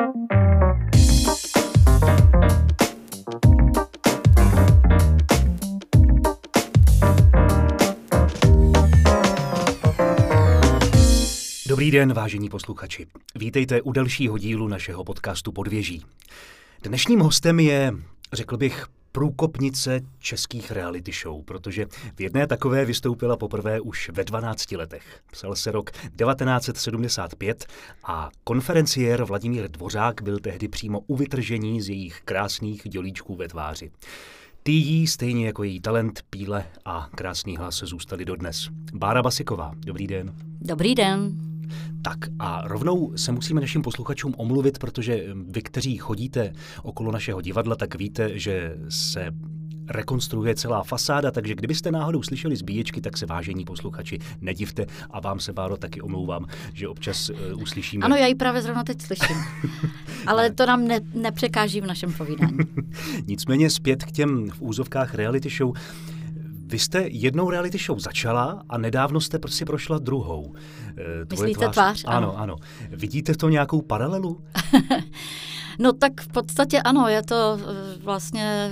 Dobrý den, vážení posluchači. Vítejte u dalšího dílu našeho podcastu Podvěží. Dnešním hostem je, řekl bych, průkopnice českých reality show, protože v jedné takové vystoupila poprvé už ve 12 letech. Psal se rok 1975 a konferenciér Vladimír Dvořák byl tehdy přímo u vytržení z jejich krásných dělíčků ve tváři. Ty jí, stejně jako její talent, píle a krásný hlas zůstaly dodnes. Bára Basiková, dobrý den. Dobrý den. Tak a rovnou se musíme našim posluchačům omluvit, protože vy, kteří chodíte okolo našeho divadla, tak víte, že se rekonstruuje celá fasáda, takže kdybyste náhodou slyšeli zbíječky, tak se vážení posluchači nedivte a vám se, Báro, taky omlouvám, že občas uh, uslyšíme. Ano, já ji právě zrovna teď slyším. Ale to nám ne, nepřekáží v našem povídání. Nicméně zpět k těm v úzovkách reality show. Vy jste jednou reality show začala a nedávno jste prostě prošla druhou. E, Myslíte tvář? tvář? Ano, ano. Vidíte v tom nějakou paralelu? no tak v podstatě ano, je to eh, vlastně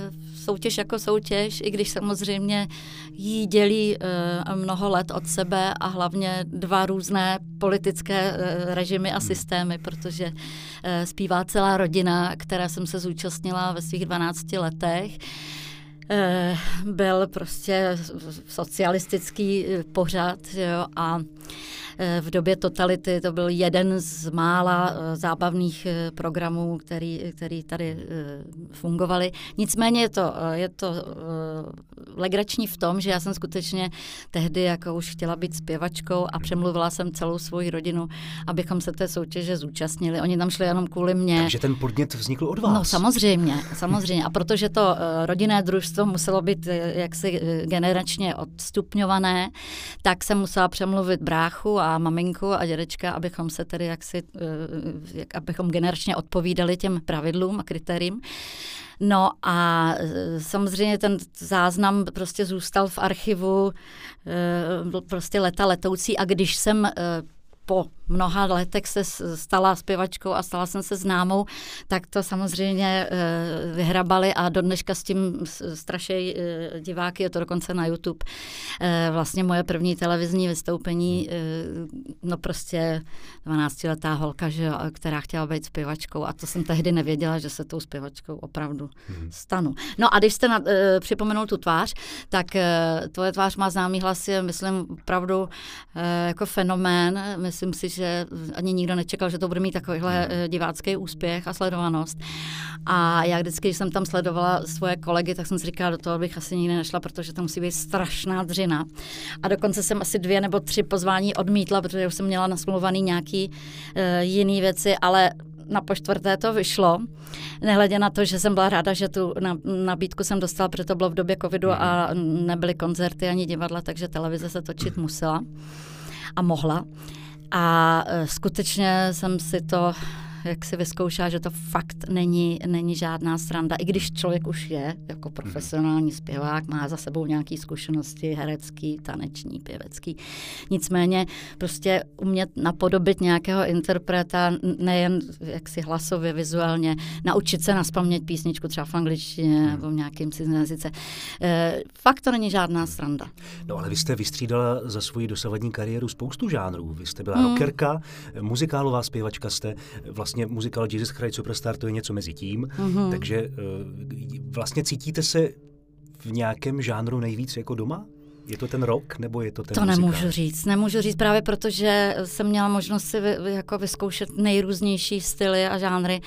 soutěž jako soutěž, i když samozřejmě jí dělí uh, mnoho let od sebe a hlavně dva různé politické uh, režimy a hmm. systémy, protože uh, zpívá celá rodina, která jsem se zúčastnila ve svých 12 letech. Eh, byl prostě socialistický eh, pořad jo, a Eh, v době totality to byl jeden z mála zábavných programů, který, který tady fungovaly. Nicméně je to, je to legrační v tom, že já jsem skutečně tehdy jako už chtěla být zpěvačkou a přemluvila jsem celou svoji rodinu, abychom se té soutěže zúčastnili. Oni tam šli jenom kvůli mě. Takže ten podnět vznikl od vás? No samozřejmě, samozřejmě. A protože to rodinné družstvo muselo být jaksi generačně odstupňované, tak jsem musela přemluvit bráchu a maminku a dědečka, abychom se tedy jaksi, eh, jak, abychom generačně odpovídali těm pravidlům a kritériím. No a eh, samozřejmě ten záznam prostě zůstal v archivu eh, prostě leta letoucí a když jsem po mnoha letech se stala zpěvačkou a stala jsem se známou, tak to samozřejmě eh, vyhrabali a do dneška s tím strašej eh, diváky, je to dokonce na YouTube. Eh, vlastně moje první televizní vystoupení, no prostě 12-letá holka, že, která chtěla být zpěvačkou a to jsem tehdy nevěděla, že se tou zpěvačkou opravdu hmm. stanu. No a když jste na, připomenul tu tvář, tak tvoje tvář má známý hlas, je myslím opravdu jako fenomén. Myslím si, že ani nikdo nečekal, že to bude mít takovýhle hmm. eh, divácký úspěch a sledovanost. A já vždycky, když jsem tam sledovala svoje kolegy, tak jsem si říkala, do toho bych asi nikdy nešla, protože to musí být strašná dřina. A dokonce jsem asi dvě nebo tři pozvání odmítla, protože už jsem měla nasmluvaný nějaký uh, jiný věci, ale na poštvrté to vyšlo. Nehledě na to, že jsem byla ráda, že tu nabídku jsem dostala, protože to bylo v době covidu a nebyly koncerty ani divadla, takže televize se točit musela a mohla. A e, skutečně jsem si to jak si vyzkoušela, že to fakt není, není žádná sranda. I když člověk už je jako profesionální zpěvák, má za sebou nějaké zkušenosti herecký, taneční, pěvecký. Nicméně prostě umět napodobit nějakého interpreta, nejen jak si hlasově, vizuálně, naučit se naspamět písničku třeba v angličtině hmm. nebo v nějakém cizím jazyce. E, fakt to není žádná sranda. No ale vy jste vystřídala za svoji dosavadní kariéru spoustu žánrů. Vy jste byla hmm. rockerka, muzikálová zpěvačka jste, vlastně vlastně muzikál Jesus Christ Superstar to je něco mezi tím, mm-hmm. takže eh, vlastně cítíte se v nějakém žánru nejvíc jako doma? Je to ten rok, nebo je to ten To muzikál? nemůžu říct, nemůžu říct právě protože jsem měla možnost si vy, jako vyzkoušet nejrůznější styly a žánry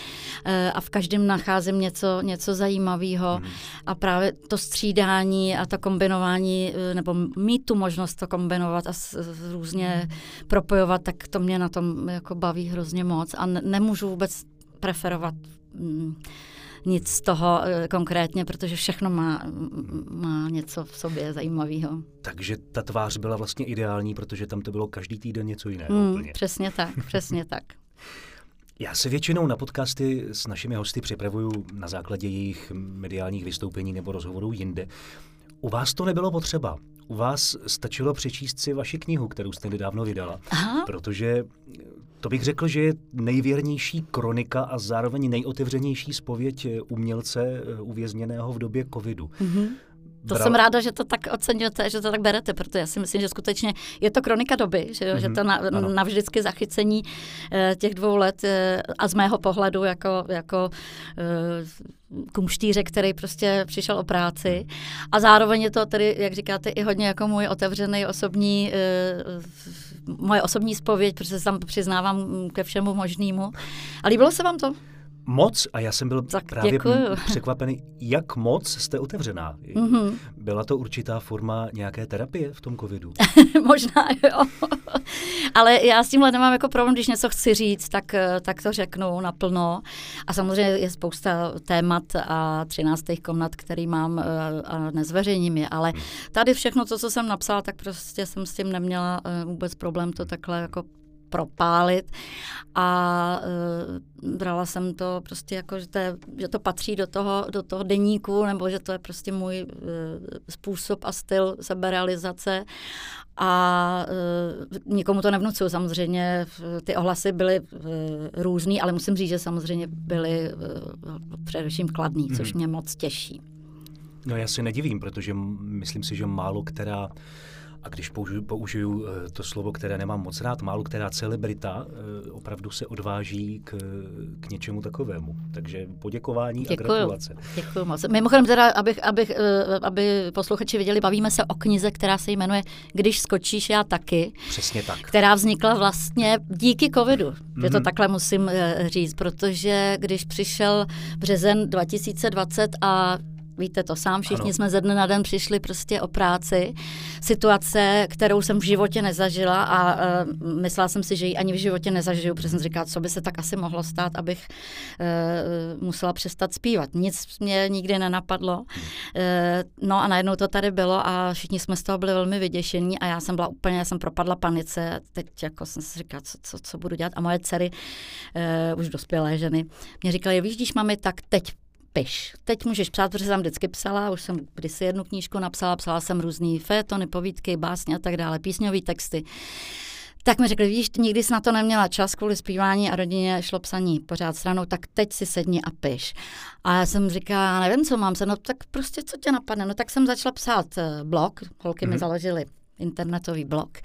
e, a v každém nacházím něco, něco zajímavého hmm. a právě to střídání a to kombinování, eh, nebo mít tu možnost to kombinovat a s, různě hmm. propojovat, tak to mě na tom jako baví hrozně moc a ne, nemůžu vůbec preferovat mm, nic z toho eh, konkrétně, protože všechno má, má něco v sobě zajímavého. Takže ta tvář byla vlastně ideální, protože tam to bylo každý týden něco jiného. Hmm, úplně. Přesně tak, přesně tak. Já se většinou na podcasty s našimi hosty připravuju na základě jejich mediálních vystoupení nebo rozhovorů jinde. U vás to nebylo potřeba. u vás stačilo přečíst si vaši knihu, kterou jste nedávno vydala, Aha. protože to bych řekl, že je nejvěrnější kronika a zároveň nejotevřenější spověď umělce uvězněného v době covidu. Mm-hmm. To Bra... jsem ráda, že to tak oceňujete, že to tak berete, protože já si myslím, že skutečně je to kronika doby, že, jo? Mm-hmm. že to na, navždycky zachycení eh, těch dvou let eh, a z mého pohledu jako, jako eh, kumštýře, který prostě přišel o práci. A zároveň je to tedy, jak říkáte, i hodně jako můj otevřený osobní, eh, moje osobní spověď, protože se tam přiznávám ke všemu možnému. A líbilo se vám to? Moc a já jsem byl tak právě děkuju. překvapený, jak moc jste otevřená. Mm-hmm. Byla to určitá forma nějaké terapie v tom covidu? Možná jo. Ale já s tímhle nemám jako problém, když něco chci říct, tak, tak to řeknu naplno. A samozřejmě je spousta témat a třináctých komnat, který mám eh, a nezveřejním je. Ale hmm. tady všechno to, co jsem napsala, tak prostě jsem s tím neměla eh, vůbec problém to takhle jako propálit a uh, brala jsem to prostě jako, že to, je, že to patří do toho, do toho deníku, nebo že to je prostě můj uh, způsob a styl seberealizace a uh, nikomu to nevnucuju. Samozřejmě ty ohlasy byly uh, různý, ale musím říct, že samozřejmě byly uh, především kladný, což mhm. mě moc těší. No já si nedivím, protože myslím si, že málo která a když použiju, použiju eh, to slovo, které nemám moc rád, málo která celebrita eh, opravdu se odváží k, k něčemu takovému. Takže poděkování Děkuju. a gratulace. Děkuji moc. Mimochodem, teda, abych, abych, eh, aby posluchači viděli, bavíme se o knize, která se jmenuje Když skočíš, já taky. Přesně tak. Která vznikla vlastně díky covidu. Mm-hmm. Je to mhm. takhle musím říct, protože když přišel březen 2020 a Víte to sám, všichni ano. jsme ze dne na den přišli prostě o práci. Situace, kterou jsem v životě nezažila a uh, myslela jsem si, že ji ani v životě nezažiju, protože jsem říkala, co by se tak asi mohlo stát, abych uh, musela přestat zpívat. Nic mě nikdy nenapadlo. Uh, no a najednou to tady bylo a všichni jsme z toho byli velmi vyděšení a já jsem byla úplně, já jsem propadla panice. Teď jako jsem si říkala, co, co, co budu dělat. A moje dcery, uh, už dospělé ženy, mě říkali, víš, když mami, tak teď piš. Teď můžeš psát, protože jsem vždycky psala, už jsem kdysi jednu knížku napsala, psala jsem různý fétony, povídky, básně a tak dále, písňové texty. Tak mi řekli, víš, nikdy jsi na to neměla čas kvůli zpívání a rodině šlo psaní pořád stranou, tak teď si sedni a piš. A já jsem říkala, nevím, co mám se, no tak prostě co tě napadne. No tak jsem začala psát eh, blog, holky mm-hmm. mi mhm. založily internetový blog.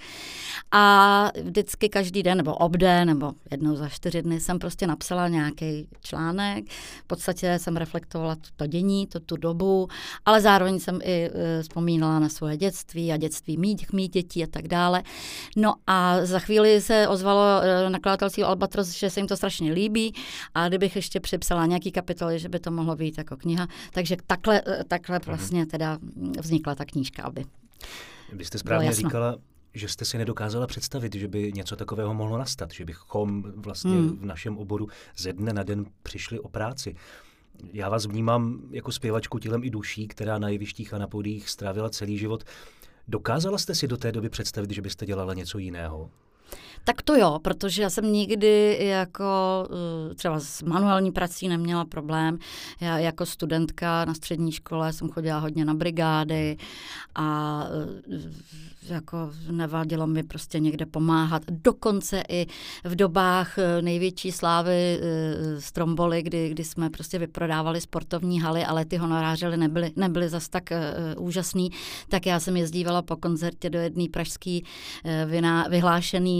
A vždycky každý den, nebo obden, nebo jednou za čtyři dny jsem prostě napsala nějaký článek. V podstatě jsem reflektovala to dění, to tu dobu, ale zároveň jsem i uh, vzpomínala na svoje dětství a dětství mých, mých dětí a tak dále. No a za chvíli se ozvalo uh, nakladatelství Albatros, že se jim to strašně líbí a kdybych ještě připsala nějaký kapitoly, že by to mohlo být jako kniha. Takže takhle, uh, takhle mhm. vlastně teda vznikla ta knížka, aby vy jste správně říkala, že jste si nedokázala představit, že by něco takového mohlo nastat, že bychom vlastně hmm. v našem oboru ze dne na den přišli o práci. Já vás vnímám jako zpěvačku tělem i duší, která na jevištích a na podích strávila celý život. Dokázala jste si do té doby představit, že byste dělala něco jiného? Tak to jo, protože já jsem nikdy jako eh, třeba s manuální prací neměla problém. Já jako studentka na střední škole jsem chodila hodně na brigády a eh, jako nevadilo mi prostě někde pomáhat. Dokonce i v dobách eh, největší slávy Stromboli, kdy, kdy jsme prostě vyprodávali sportovní haly, ale ty honorářely nebyly, nebyly zas tak úžasný, tak já jsem jezdívala po koncertě do jedné pražský vyhlášený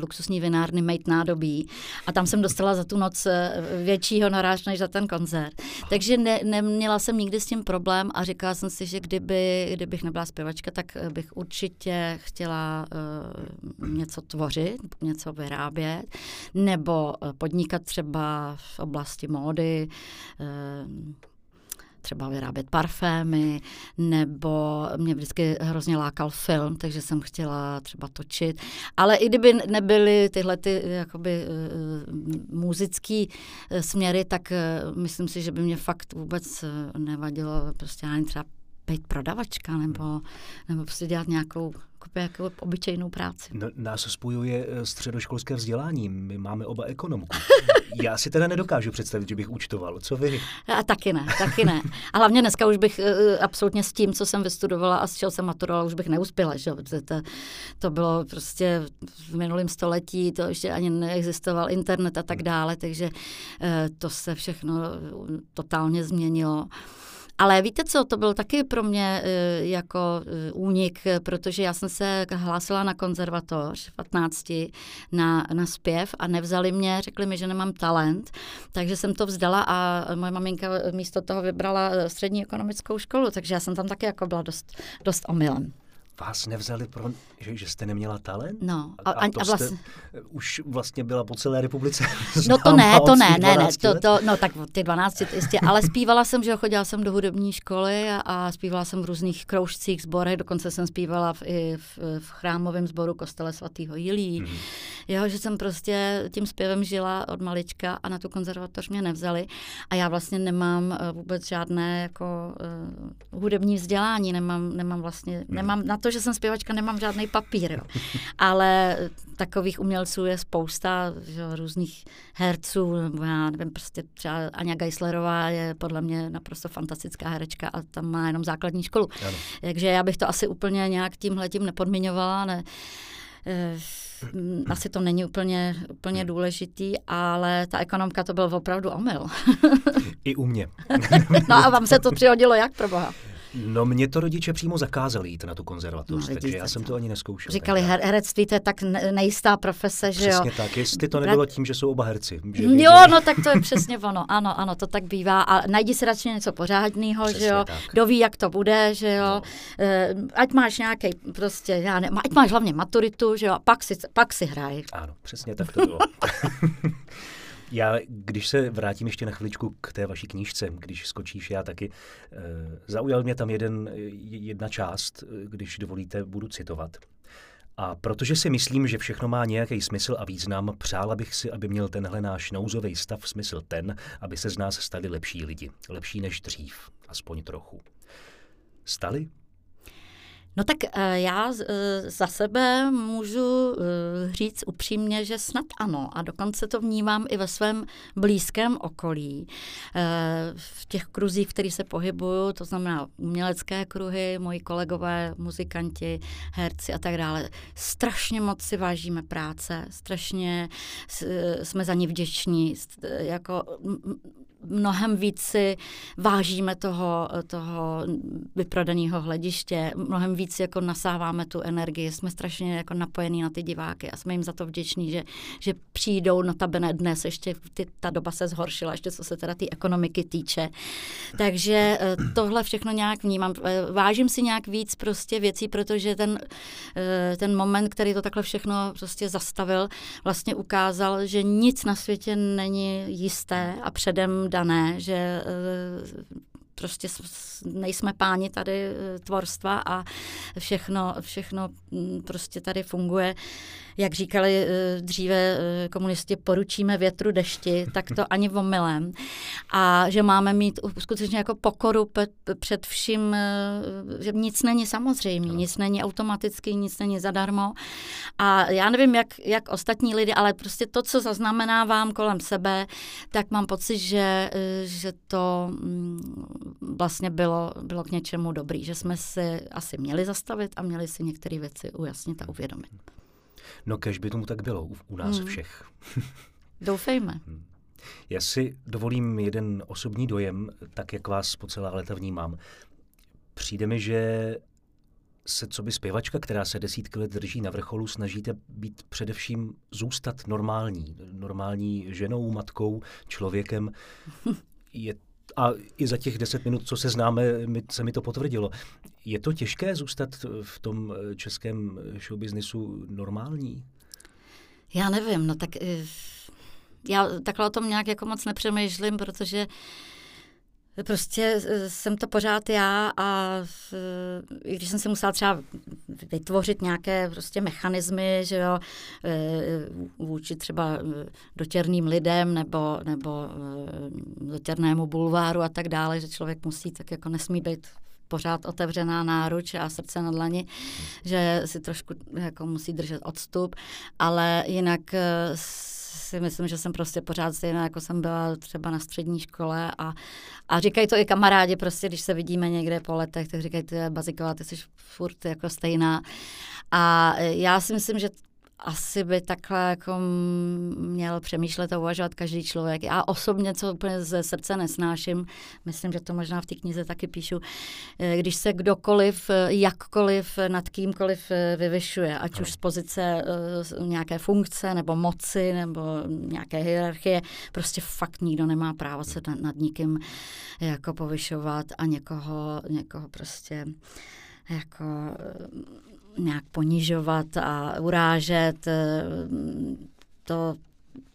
luxusní vinárny Mate nádobí a tam jsem dostala za tu noc eh, větší honorář než za ten koncert. Takže ne, neměla jsem nikdy s tím problém a říkala jsem si, že kdyby, kdybych nebyla zpěvačka, tak eh, bych určitě chtěla uh, něco tvořit, něco vyrábět, nebo podnikat třeba v oblasti módy, uh, třeba vyrábět parfémy, nebo mě vždycky hrozně lákal film, takže jsem chtěla třeba točit. Ale i kdyby nebyly tyhle ty jakoby uh, muzický směry, tak uh, myslím si, že by mě fakt vůbec nevadilo prostě ani třeba být prodavačka nebo, nebo prostě dělat nějakou jako obyčejnou práci. No, nás spojuje eh, středoškolské vzdělání. My máme oba ekonomku. Já si teda nedokážu představit, že bych účtoval. Co vy? A taky ne, taky ne. A hlavně dneska už bych uh, absolutně s tím, co jsem vystudovala a s čeho jsem maturovala, už bych neuspěla. Že? To, to bylo prostě v minulém století, to ještě ani neexistoval internet a tak dále, takže uh, to se všechno totálně změnilo. Ale víte co, to byl taky pro mě uh, jako uh, únik, protože já jsem se hlásila na konzervatoř v 15 na, na zpěv a nevzali mě, řekli mi, že nemám talent, takže jsem to vzdala a moje maminka místo toho vybrala eh, střední ekonomickou školu, takže já jsem tam taky jako byla dost, dost omylem vás nevzali, pro, že, že jste neměla talent? No. A, a, to a vlastně... jste už vlastně byla po celé republice No to ne, to ne, ne, ne, to, to, no tak ty 12 jistě, ale zpívala jsem, že chodila jsem do hudební školy a, a zpívala jsem v různých kroužcích, zborech, dokonce jsem zpívala v, i v, v chrámovém sboru kostele svatého Jilí. Mm-hmm. Jo, že jsem prostě tím zpěvem žila od malička a na tu konzervatoř mě nevzali a já vlastně nemám eh, vůbec žádné jako uh, hudební vzdělání, nemám, nemám vlastně, mm. nemám na to, že jsem zpěvačka, nemám žádný papír, jo. ale takových umělců je spousta, že, různých herců, nebo já nevím, prostě třeba Anja Geislerová je podle mě naprosto fantastická herečka a tam má jenom základní školu. Ano. Takže já bych to asi úplně nějak tímhletím nepodmiňovala, ne, eh, asi to není úplně, úplně důležitý, ale ta ekonomka to byl opravdu omyl. I u mě. no a vám se to přihodilo jak pro boha? No mě to rodiče přímo zakázali jít na tu konzervatoř, no, takže já jsem to ani neskoušel. Říkali, her, herectví to je tak nejistá profese, že jo. Přesně tak, jestli to nebylo tím, že jsou oba herci. Že jo, no tak to je přesně ono, ano, ano, to tak bývá a najdi si radši něco pořádného, že jo, tak. kdo ví, jak to bude, že jo, no. Eh, ať máš nějaký prostě, já ne, ať máš hlavně maturitu, že jo, pak si, pak si hraj. Ano, přesně tak to bylo. Já, když se vrátím ještě na chviličku k té vaší knížce, když skočíš já taky, eh, zaujal mě tam jeden, jedna část, když dovolíte, budu citovat. A protože si myslím, že všechno má nějaký smysl a význam, přála bych si, aby měl tenhle náš nouzový stav smysl ten, aby se z nás stali lepší lidi. Lepší než dřív, aspoň trochu. Stali? No tak eh, já eh, za sebe můžu eh, říct upřímně, že snad ano. A dokonce to vnímám i ve svém blízkém okolí. V těch kruzích, v kterých se pohybuju, to znamená umělecké kruhy, moji kolegové, muzikanti, herci a tak dále. Strašně moc si vážíme práce, strašně jsme za ní vděční. Jako mnohem víc si vážíme toho, toho vyprodaného hlediště, mnohem víc jako nasáváme tu energii, jsme strašně jako napojení na ty diváky a jsme jim za to vděční, že, že přijdou notabene dnes, ještě ty, ta doba se zhoršila, ještě co se teda té ekonomiky týče. Takže eh, tohle všechno nějak vnímám. Eh, vážím si nějak víc prostě věcí, protože ten, eh, ten moment, který to takhle všechno prostě zastavil, vlastně ukázal, že nic na světě není jisté a předem dané, že eh, prostě nejsme páni tady eh, tvorstva a všechno, všechno prostě tady funguje jak říkali eh, dříve eh, komunisti, poručíme větru dešti, tak to ani omylem. A že máme mít skutečně jako pokoru před vším, eh, že nic není samozřejmé, nic není automaticky, nic není zadarmo. A já nevím, jak, jak ostatní lidi, ale prostě to, co zaznamenávám kolem sebe, tak mám pocit, že, že to mm, vlastně bylo, bylo k něčemu dobrý, že jsme si asi měli zastavit a měli si některé věci ujasnit a uvědomit. No kež by tomu tak bylo u, nás hmm. všech. Doufejme. Hmm. Já si dovolím jeden osobní dojem, tak jak vás po celá léta vnímám. Přijde mi, že se co by zpěvačka, která se desítky let drží na vrcholu, snažíte být především zůstat normální. Normální ženou, matkou, člověkem. Je a i za těch deset minut, co se známe, se mi to potvrdilo. Je to těžké zůstat v tom eh, českém showbiznisu normální? Já nevím, no tak eh, já takhle o tom nějak jako moc nepřemýšlím, protože Prostě jsem to pořád já a i když jsem si musela třeba vytvořit nějaké prostě mechanismy, že jo, vůči třeba dotěrným lidem nebo, nebo dotěrnému bulváru a tak dále, že člověk musí, tak jako nesmí být pořád otevřená náruč a srdce na dlani, že si trošku jako musí držet odstup, ale jinak si myslím, že jsem prostě pořád stejná, jako jsem byla třeba na střední škole a, a říkají to i kamarádi, prostě když se vidíme někde po letech, tak říkají, ty Baziková, ty jsi furt jako stejná. A já si myslím, že asi by takhle jako měl přemýšlet a uvažovat každý člověk. Já osobně, co úplně ze srdce nesnáším, myslím, že to možná v té knize taky píšu, eh, když se kdokoliv, eh, jakkoliv nad kýmkoliv eh, vyvyšuje, ať už z pozice nějaké funkce nebo moci nebo nějaké hierarchie, prostě fakt nikdo nemá právo se nad nikým jako povyšovat a někoho, někoho prostě jako nějak ponižovat a urážet. Eh, to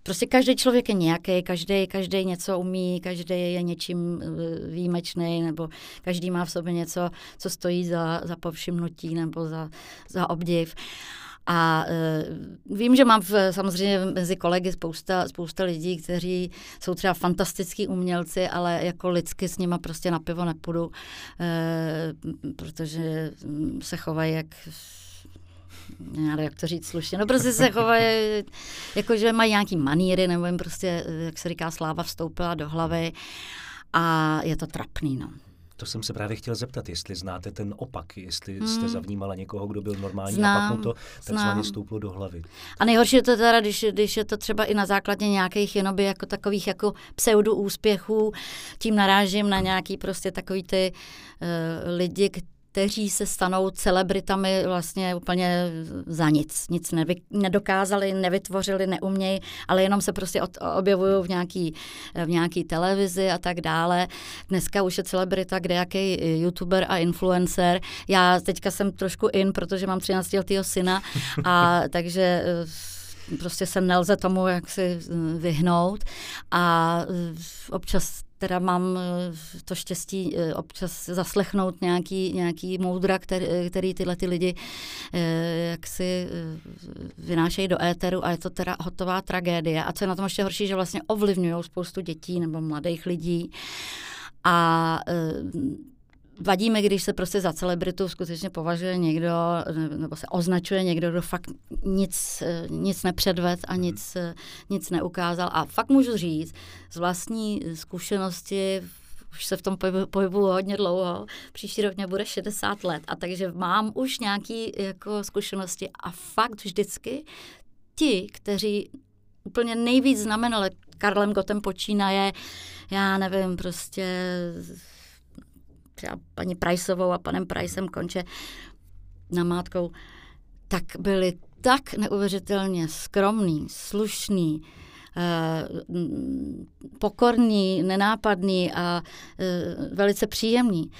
Prostě každý člověk je nějaký, každý, každý něco umí, každý je něčím eh, výjimečný, nebo každý má v sobě něco, co stojí za, za povšimnutí nebo za, za obdiv. A uh, vím, že mám v, samozřejmě mezi kolegy spousta, spousta lidí, kteří jsou třeba fantastický umělci, ale jako lidsky s nima prostě na pivo nepůjdu, uh, protože se chovají jak já jak to říct slušně, no prostě se chovají, jako že mají nějaký maníry, nebo jim prostě, jak se říká, sláva vstoupila do hlavy a je to trapný, no. To jsem se právě chtěl zeptat, jestli znáte ten opak, jestli hmm. jste zavnímala někoho, kdo byl normální znám, a pak mu to takzvaně stouplo do hlavy. A nejhorší je to teda, když, když je to třeba i na základě nějakých jenoby jako takových jako pseudo úspěchů, tím narážím na nějaký prostě takový ty uh, lidi, kteří se stanou celebritami vlastně úplně za nic. Nic nevy, nedokázali, nevytvořili, neumějí, ale jenom se prostě od, objevují v nějaký, v nějaký televizi a tak dále. Dneska už je celebrita kdejaký youtuber a influencer. Já teďka jsem trošku in, protože mám 13 letého syna a takže eh, prostě se nelze tomu jak si vyhnout a eh, občas teda mám eh, to štěstí eh, občas zaslechnout nějaký, nějaký moudra, který, který tyhle ty lidi eh, jak si vynášejí do éteru a je to teda hotová tragédie. A co je na tom ještě horší, že vlastně ovlivňují spoustu dětí nebo mladých lidí. A vadí mi, když se prostě za celebritu skutečně považuje někdo, nebo se označuje někdo, kdo fakt nic, nic nepředved a nic, nic neukázal. A fakt můžu říct z vlastní zkušenosti, už se v tom pohybu hodně dlouho, příští rok mě bude 60 let a takže mám už nějaké jako zkušenosti a fakt vždycky ti, kteří úplně nejvíc znamenali, Karlem Gotem počínaje, já nevím, prostě třeba paní Priceovou a panem Pricem konče namátkou, tak byli tak neuvěřitelně skromný, slušný, eh, pokorný, nenápadný a eh, velice příjemný.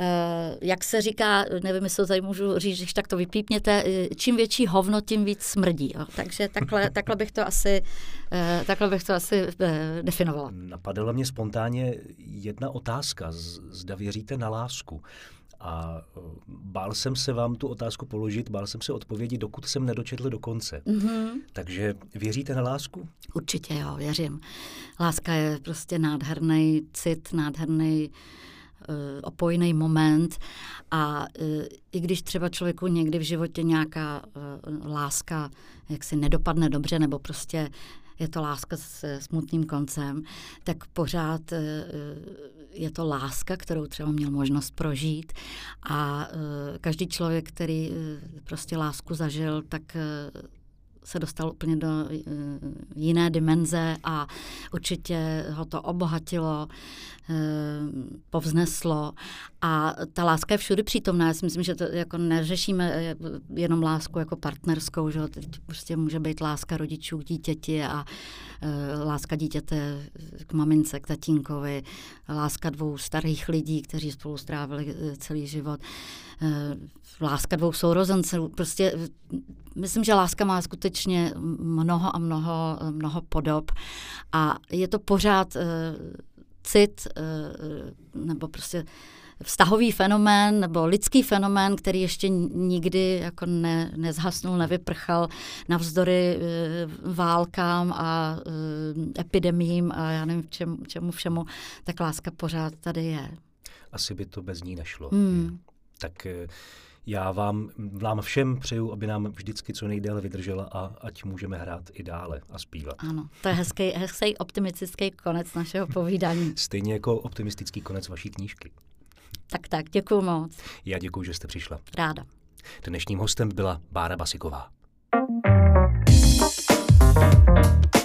Uh, jak se říká, nevím, jestli to tady můžu říct, když tak to vypípněte, čím větší hovno, tím víc smrdí. Jo. Takže takhle, takhle, bych to asi, uh, takhle bych to asi definovala. Napadala mě spontánně jedna otázka. Zda věříte na lásku? A bál jsem se vám tu otázku položit, bál jsem se odpovědi, dokud jsem nedočetl do konce. Mm-hmm. Takže věříte na lásku? Určitě jo, věřím. Láska je prostě nádherný cit, nádherný uh, Eh, opojný moment a eh, i když třeba člověku někdy v životě nějaká eh, láska jaksi nedopadne dobře nebo prostě je to láska s smutným koncem, tak pořád je to láska, kterou třeba měl možnost prožít a každý člověk, který prostě lásku zažil, tak se dostal úplně do uh, jiné dimenze a určitě ho to obohatilo, uh, povzneslo a ta láska je všude přítomná. Já si myslím, že to jako neřešíme eh, jenom lásku jako partnerskou, že Teď prostě může být láska rodičů k dítěti a uh, láska dítěte k mamince, k tatínkovi, láska dvou starých lidí, kteří spolu strávili celý život, láska dvou sourozenců. Prostě myslím, že láska má skutečně mnoho a mnoho, mnoho podob a je to pořád uh, cit uh, nebo prostě vztahový fenomén nebo lidský fenomén, který ještě nikdy jako ne, nezhasnul, nevyprchal navzdory uh, válkám a uh, epidemím a já nevím čem, čemu všemu, tak láska pořád tady je. asi by to bez ní nešlo. Hmm. Tak eh, já vám, vám všem přeju, aby nám vždycky co nejdéle vydržela a ať můžeme hrát i dále a zpívat. Ano, to je hezký, hezký optimistický konec našeho povídání. Stejně jako optimistický konec vaší knížky. Tak tak, děkuji moc. Já děkuji, že jste přišla. Ráda. Dnešním hostem byla Bára Basiková. thank you